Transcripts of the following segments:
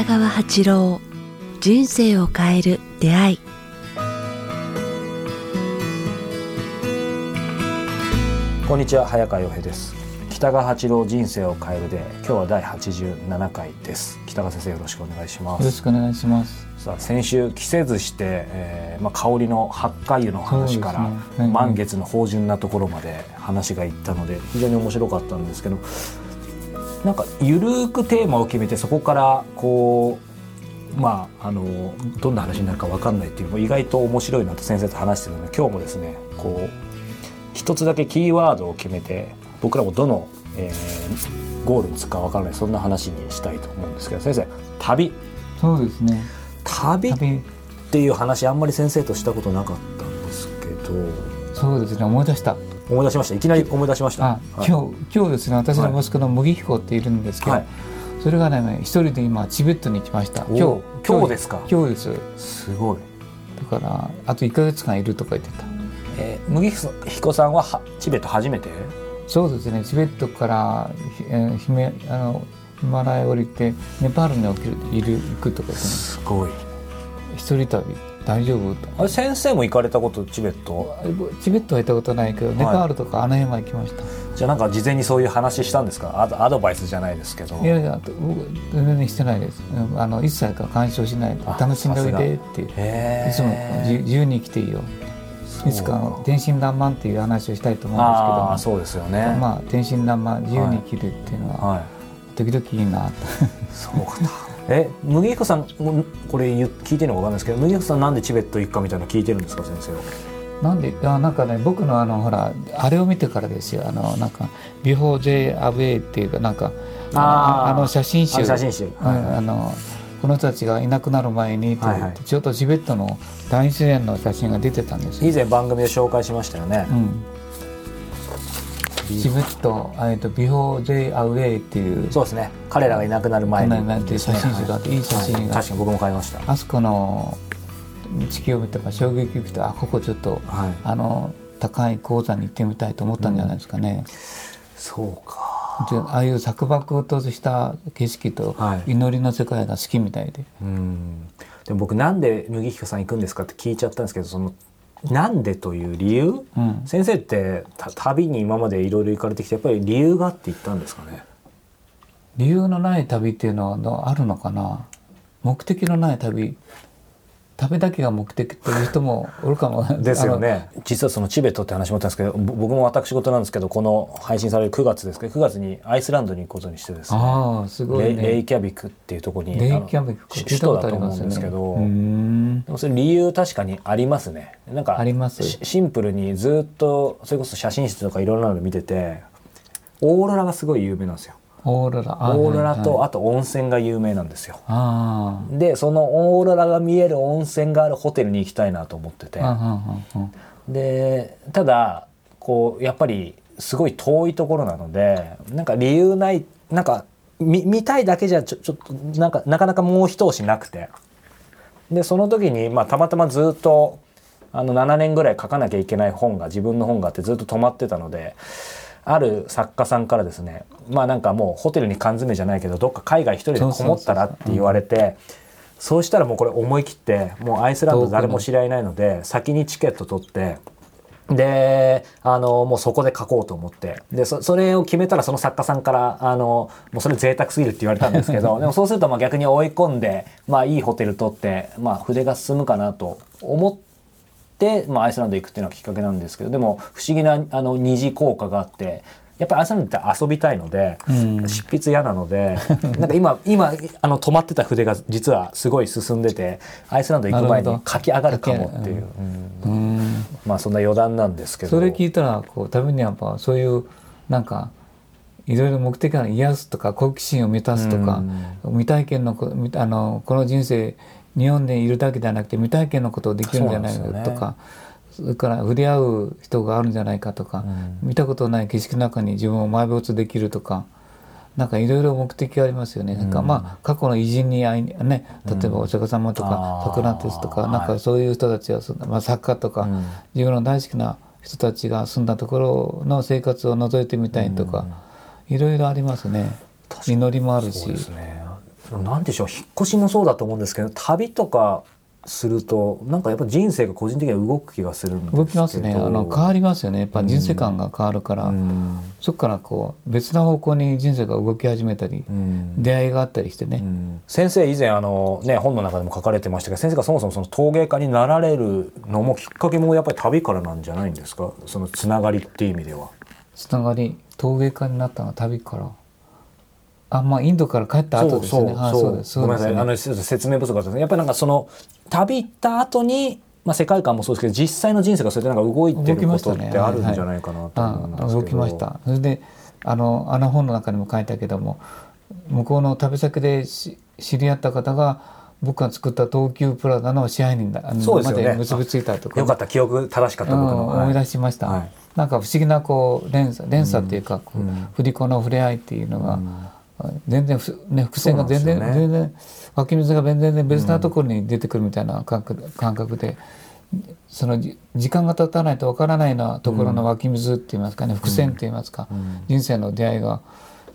北川八郎人生を変える出会い。こんにちは早川洋平です。北川八郎人生を変えるで今日は第87回です。北川先生よろしくお願いします。よろしくお願いします。さあ先週季節して、えーまあ、香りの八花湯の話から、ね。はい、満月の芳醇なところまで話がいったので非常に面白かったんですけどなんかゆるくテーマを決めてそこからこうまああのどんな話になるか分かんないっていうのも意外と面白いなと先生と話してるので今日もですねこう一つだけキーワードを決めて僕らもどの、えー、ゴールにつくか分からないそんな話にしたいと思うんですけど先生旅。そうですね。旅。っていう話あんまり先生としたことなかったんですけど。そうですね思い出した思い出しました。いきなり思い出しました、はい、今日今日ですね私の息子の麦彦っているんですけど、はい、それがね一人で今チベットに来ました。今日今日ですか？今日です。すごい。だからあと1か月間いるとか言ってた、えー、麦彦さんははチベット初めて？そうですねチベットから、えー、ヒメあのヒマラヤ降りてネパールに起きるいる行くとか言ってすごい。一人旅大丈夫？あれ先生も行かれたことチベット？チベットは行ったことないけど、はい、ネパールとかあの辺は行きました。じゃあなんか事前にそういう話したんですか？アドバイスじゃないですけど。いやいや僕全然してないです。あの一切か干渉しない楽しんでおいでっていつも自由に生きていいよ。いつか天真爛漫っていう話をしたいと思うんですけどあそうですよね。まあ天真爛漫自由に生きるっていうのは、はい、時々いいな。そうかえ麦彦さんこれ聞いてるのか分かんないですけど麦彦さんなんでチベット行くかみたいなの聞いてるんですか先生は？なんでいやなんかね僕のあのほらあれを見てからですよ。あのなんか「Before They Pass Away」っていうかなんかあの写真集。写真集、はいはい、あのこの人たちがいなくなる前にはいはい、ちょうどチベットの大自然の写真が出てたんです以前番組で紹介しましたよね、うんチベット、えっと、 Before They Pass Away っていうそうですね。彼らがいなくなる前に、ね、っていう写真集があって、い、い写真が、確かに僕も買いました。あそこの地球を見て衝撃を受けてあここちょっと、はい、あの高い高山に行ってみたいと思ったんじゃないですかね、うん、そうか。でああいう索漠とした景色と祈りの世界が好きみたいで、はい、うん。でも僕なんで麦彦さん行くんですかって聞いちゃったんですけどそのなんでという理由、うん、先生って旅に今までいろいろ行かれてきてやっぱり理由があって言ったんですかね？理由のない旅っていうのはあるのかな？目的のない旅？食べだけが目的という人もおるかも。ですよね。実はそのチベットって話もあったんですけど僕も私事なんですけどこの配信される9月ですけど9月にアイスランドに行くことにしてですね。あすごい、ね、レイキャビクっていうところにレイキャビク首都だと思うんですけど、ね、でもそれ理由確かにありますね。なんかあります。シンプルにずっとそれこそ写真室とかいろいろなの見ててオーロラがすごい有名なんですよオーロラ。オーロラと、あと温泉が有名なんですよ。でそのオーロラが見える温泉があるホテルに行きたいなと思ってて。でただこうやっぱりすごい遠いところなのでなんか理由ないなんか見見たいだけじゃちょちょっとなんかなかなかもう一押しなくて。でその時に、まあ、たまたまずっとあの7年ぐらい書かなきゃいけない本が自分の本があってずっと止まってたのである作家さんからですねまあなんかもうホテルに缶詰じゃないけどどっか海外一人でこもったらって言われてそうしたらもうこれ思い切ってもうアイスランド誰も知り合いないので先にチケット取ってであのもうそこで書こうと思ってでそれを決めたらその作家さんからあのもうそれ贅沢すぎるって言われたんですけど でもそうするとまあ逆に追い込んで、まあ、いいホテル取って、まあ、筆が進むかなと思って。、まあ、アイスランド行くっていうのがきっかけなんですけどでも不思議なあの二次効果があってやっぱりアイスランドって遊びたいので、うん、執筆嫌なので なんか今今あの止まってた筆が実はすごい進んでてアイスランド行く前に書き上がるかもっていう、うん、まあそんな余談なんですけど。それ聞いたらこうためにやっぱそういうなんかいろいろ目的が癒すとか好奇心を満たすとか、未体験のあのこの人生日本でいるだけではなくて未体験のことをできるんじゃないかとかそれから触れ合う人があるんじゃないかとか、うん、見たことない景色の中に自分を埋没できるとか。なんかいろいろ目的がありますよね。うん、なんかまあ過去の偉人に会いね、例えばお釈迦様とか、ソクラテスとか、なんかそういう人たちは、まあ、作家とか、自分の大好きな人たちが住んだところの生活を覗いてみたいとか、いろいろありますね。祈りもあるし。なんでしょう引っ越しもそうだと思うんですけど旅とかするとなんかやっぱ人生が個人的には動く気がするんです動きますね。あの変わりますよね。やっぱ人生観が変わるから、うん、そこからこう別な方向に人生が動き始めたり、うん、出会いがあったりしてね、うん、先生以前あの、ね、本の中でも書かれてましたけど先生がそもそもその陶芸家になられるのもきっかけもやっぱり旅からなんじゃないんですか？そのつながりっていう意味では。つながり陶芸家になったのは旅からあまあインドから帰った後ですね。そうそうごめんなさい、あの説明不足だったやっぱりなんかその旅行った後にまあ世界観もそうですけど実際の人生がそうやってなんか動いてることってあるんじゃないかなと思うんですけど。動きました。それであのあの本の中にも書いたけども向こうの旅先で知り合った方が僕が作った東急プラザの支配人だそうですよ、ね、まで結びついたとか、よかった。記憶正しかったことも、思い出しました、はい、なんか不思議なこう連鎖連鎖っていうか、うん、振り子の触れ合いっていうのが、うん全然ね、伏線が全然、ね、全然湧き水が全然別なところに出てくるみたいな感覚,、感覚でその時間が経たないとわからないようなところの湧き水って言いますかね、伏線って言いますか、人生の出会いが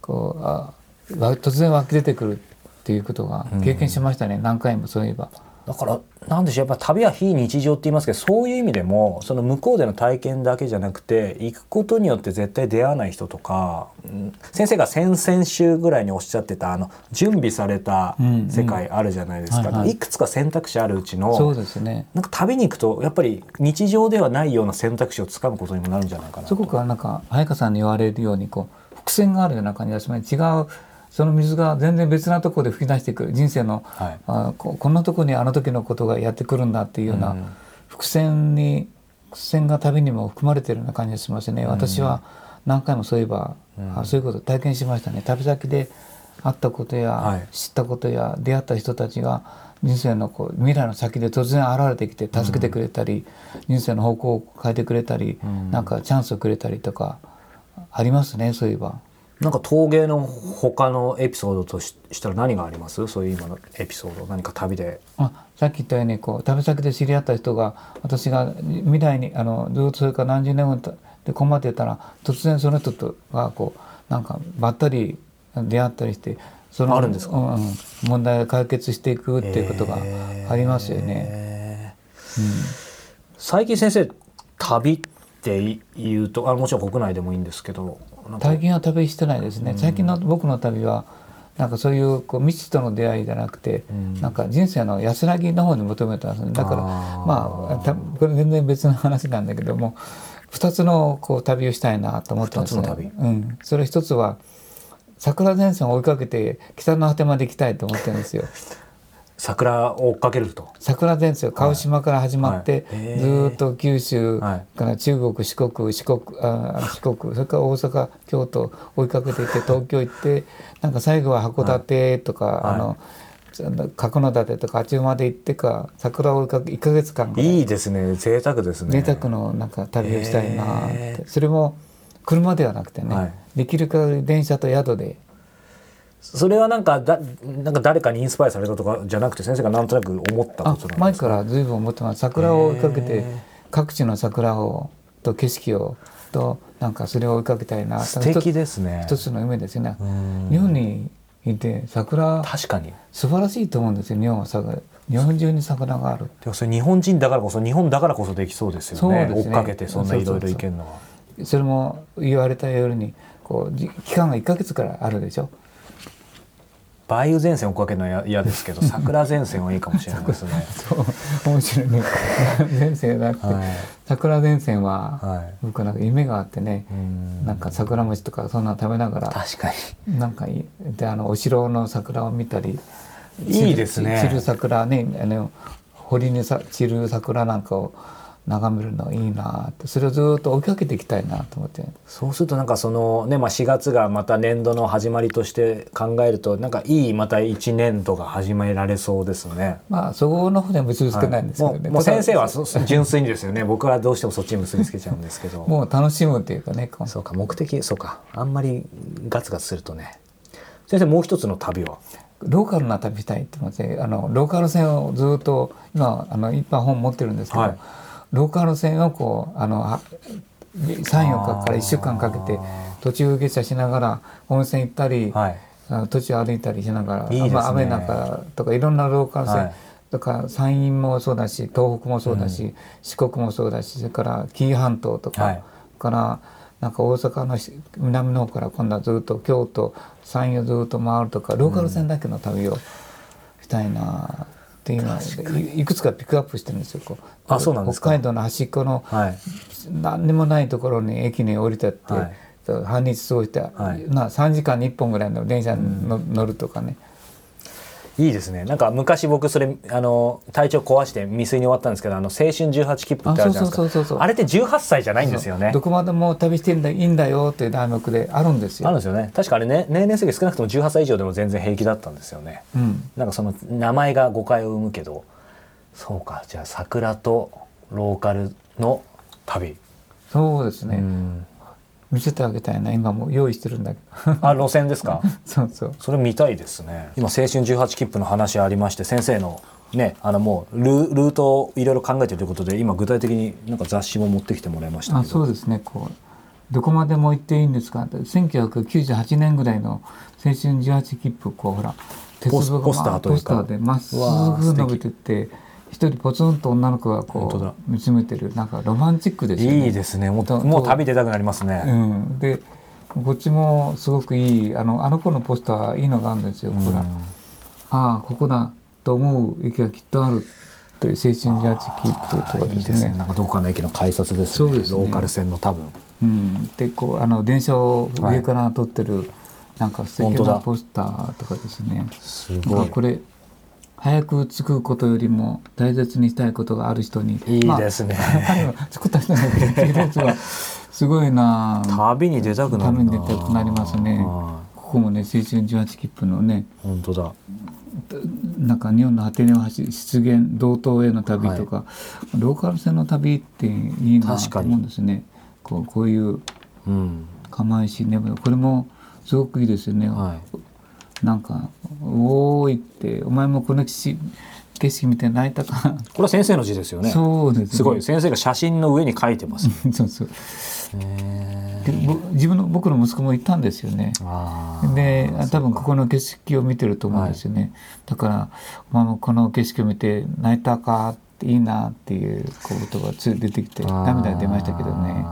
こうあ突然湧き出てくるっていうことが経験しましたね、何回もそういえば。だからなんでしょうやっぱ旅は非日常って言いますけどそういう意味でもその向こうでの体験だけじゃなくて行くことによって絶対出会わない人とか、うん、先生が先々週ぐらいにおっしゃってたあの準備された世界あるじゃないですか、いくつか選択肢あるうちのそうです、ね、なんか旅に行くとやっぱり日常ではないような選択肢をつかむことにもなるんじゃないかなすごくなんか早川さんに言われるようにこう伏線があるような感じがします違うその水が全然別なところで吹き出してくる。人生の、はい、あここんなとこにあの時のことがやってくるんだっていうような、伏線に伏線が旅にも含まれているような感じがしますね、私は何回もそういえば、あそういうこと体験しましたね。旅先で会ったことや、はい、知ったことや出会った人たちが人生のこう未来の先で突然現れてきて助けてくれたり、うん、人生の方向を変えてくれたり、うん、なんかチャンスをくれたりとかありますねそういえば。なんか陶芸の他のエピソードとしたら何があります？そういう今のエピソード何か旅で。あさっき言ったようにこう旅先で知り合った人が私が未来にあのずっとそれから何十年後で困ってたら突然その人とがこうなんかばったり出会ったりしてそのあるんですか、うん、問題が解決していくっていうことがありますよね。うん、最近先生旅っていうとあもちろん国内でもいいんですけど最近は旅してないですね、最近の僕の旅はなんかそういうこう未知との出会いじゃなくて、うん、なんか人生の安らぎの方に求めてますね。だからまあこれ全然別の話なんだけども2つのこう旅をしたいなと思ってますね。うん、それ一つは桜前線を追いかけて北の果てまで行きたいと思ってるんですよ。桜を追っかけると。桜前線鹿児島から始まって、はい。はい、ずっと九州から中国四国四国あ四国それから大阪京都追いかけていって 東京行ってなんか最後は函館とか、はい、あの角館とかあっちまで行ってか桜を追いかけ1か月間い。いですね。贅沢ですね。贅沢のなんか旅をしたいなって。それも車ではなくてね、できる限り電車と宿でそれはなんかだなんか誰かにインスパイアされたとかじゃなくて先生がなんとなく思ったこと。なん。前から随分思ってます桜を追いかけて各地の桜をと景色をとなんかそれを追いかけたいな素敵ですね。一つの夢ですね日本にいて桜確かに。素晴らしいと思うんですよ日本は桜日本中に桜があるでもそれ日本人だからこそ日本だからこそできそうですよね、ね、追っかけてそんないろいろいけるのは。それも言われたようにこう期間が1か月からあるでしょ梅雨前線をかけるのは嫌ですけど 桜前線はいいかもしれないですね。そう面白いね。前線だって、はい、桜前線は、はい、僕なんか夢があってね。なんか桜餅とかそんなの食べながら確かに。なんかであのお城の桜を見たりいいですね。散る桜ねあの堀にさ散る桜なんかを眺めるのいいなってそれをずっと追いかけていきたいなと思って。そうするとなんかそのね、まあ、4月がまた年度の始まりとして考えるとなんかいいまた1年度が始められそうですね。まあそこの方には結びつけないんですけどね、はい、もうもう先生は純粋にですよね。僕はどうしてもそっちに結びつけちゃうんですけど。もう楽しむっていうかねそうか目的そうか。あんまりガツガツするとね。先生もう一つの旅は？ローカルな旅したいって思ってあのローカル線をずっと今あのいっぱい本持ってるんですけど、はいローカル線をこうあの34日から1週間かけて途中下車しながら温泉行ったり、はい、土地を歩いたりしながらね、まあ、雨なんかとかい。ろんなローカル線、はいだから山陰もそうだし東北もそうだし、うん、四国もそうだしそれから紀伊半島とか、はい、からなんか大阪の南の方から今度はずっと京都山陰をずっと回るとかローカル線だけの旅をしたいなっていうのはいくつかピックアップしてるんですよ。あそうなんです北海道の端っこの何にもないところに駅に降りてって、はい、半日過ごして、はい、まあ3時間に1本ぐらいの電車に乗るとかね。いいですね。なんか昔僕それあの体調壊して未遂に終わったんですけどあの青春18切符ってあるじゃないですか。あれって18歳じゃないんですよね。どこまでも旅してんだいいんだよっていう題目であるんですよ。あるんですよね。確かあれね年齢制限少なくとも18歳以上でも全然平気だったんですよね、うん、なんかその名前が誤解を生むけどそうか。じゃあ桜とローカルの旅。そうですね、うん見せてあげたいな今も用意してるんだけど。あ路線ですか？そうそう。それ見たいですね。今青春18切符の話ありまして先生のねあのもうルルートをいろいろ考えてるということで今具体的になんか雑誌も持ってきてもらいましたあそうですね。こうどこまでも行っていいんですか1998年ぐらいの青春18切符こうほら鉄道がポスターというか。でまっすぐ伸びてって一人ポツンと女の子がこう見つめてるなんかロマンチックですね。いいですね。もうもう旅出たくなりますね、うん、でこっちもすごくいいあのあの子のポスターいいのがあるんですよ、ほらああここだと思う駅がきっとあるという青春ジャージ切符とかですね、ね、なんかどこかの駅の改札です、ね、そうです、ね、ローカル線の多分。うん、でこうあの電車を上から撮ってる、はい、なんか素敵なポスターとかですね。すごい。これ早く着くことよりも大切にしたいことがある人にいいですね、まあ、作った人の列は すごいな。旅に出たくなる旅に出たくなりますね。ここもね青春18切符のね本当だ。なんか日本の果てに走る出現道東への旅とか、はい、ローカル線の旅っていいなと思うんですね。こうこういう釜石ねこれもすごくいいですよね、はいなんか「おーい」って「お前もこの景色見て泣いたか」これは先生の字ですよね。そうです、ね、すごい。先生が写真の上に書いてます、そうそう。で自分の僕の息子も行ったんですよね。で多分ここの景色を見てると思うんですよね、はい、だから「お前もこの景色を見て泣いたか?」っていいなっていうことが出てきて涙出ましたけどね。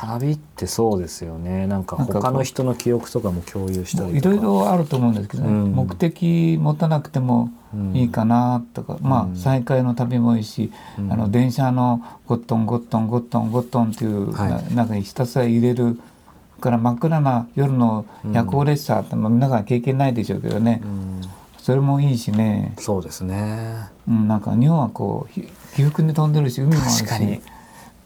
旅ってそうですよね。なんか他の人の記憶とかも共有したりいろいろあると思うんですけど、ね。うん、目的持たなくてもいいかなとか、うん、まあ再会の旅もいいし、うん、あの電車のゴットンゴットンゴットンゴットンっていう、はい、中にひたすら入れる。から真っ暗な夜の夜行列車って、皆さん経験ないでしょうけどね、それもいいしね。そうですね、うん、なんか日本はこう起伏に飛んでるし海もあるし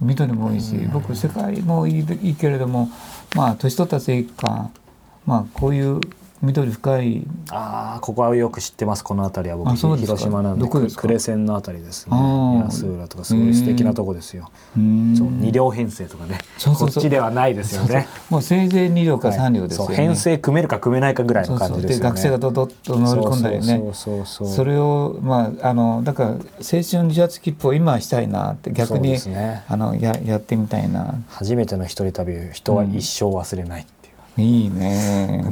緑もいいし、僕世界もいいいいけれどもまあ年取ったせいかまあこういう緑深い。ああここはよく知ってますこの辺りは僕。広島なんで呉線の辺りですね。安浦とかすごい素敵なとこですよ。そう2両編成とかねこっちではないですよね。もうせいぜい2両か3両ですよね、編成組めるか組めないかぐらいの感じですよね。学生がどどっと乗り込んだりね。それをまああのだから青春自発切符を今したいなって逆に、ね、あのややってみたいな。初めての一人旅人は一生忘れない、いいね。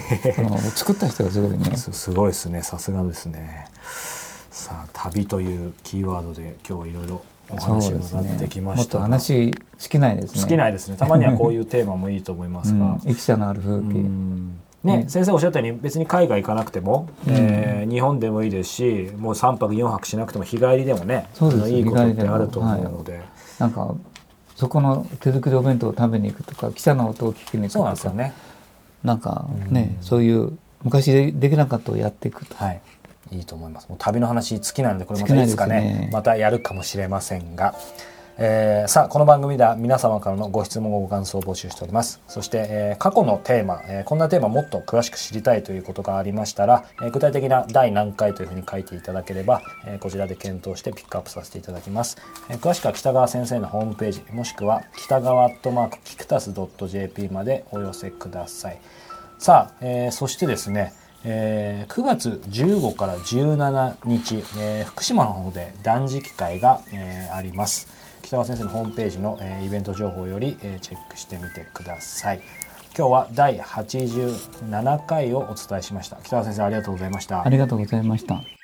作った人がすごいね。すごいですね。さすがですね。さあ旅というキーワードで今日いろいろお話がってきました、ね、もっと話尽きないですね。尽きないですね。たまにはこういう テーマもいいと思いますが、うん、のある風景。ね、先生おっしゃったように別に海外行かなくても、うん、えー、日本でもいいですしもう3泊4泊しなくても日帰りでもねそうですいいことってあると思うので、はい、なんかそこの手作りお弁当を食べに行くとか記者の音を聞きに行くとかそうなん,、ね、なんかね、うん、そういう昔でできなかったをやっていくと。はいいいと思います。もう旅の話好きなんでこれまたいつかね、ね、またやるかもしれませんが。えー、さあこの番組では皆様からのご質問ご感想を募集しております。そして、えー、過去のテーマ、えー、こんなテーマもっと詳しく知りたいということがありましたら、えー、具体的な第何回というふうに書いていただければ、えー、こちらで検討してピックアップさせていただきます、えー、詳しくは北川先生のホームページもしくは北川アットマークキクタス .jp までお寄せください。さあ、えー、そしてですねえー、9月15から17日、えー、福島の方で断食会が、えー、あります。北川先生のホームページの、えー、イベント情報より、えー、チェックしてみてください。今日は第87回をお伝えしました。北川先生ありがとうございました。ありがとうございました。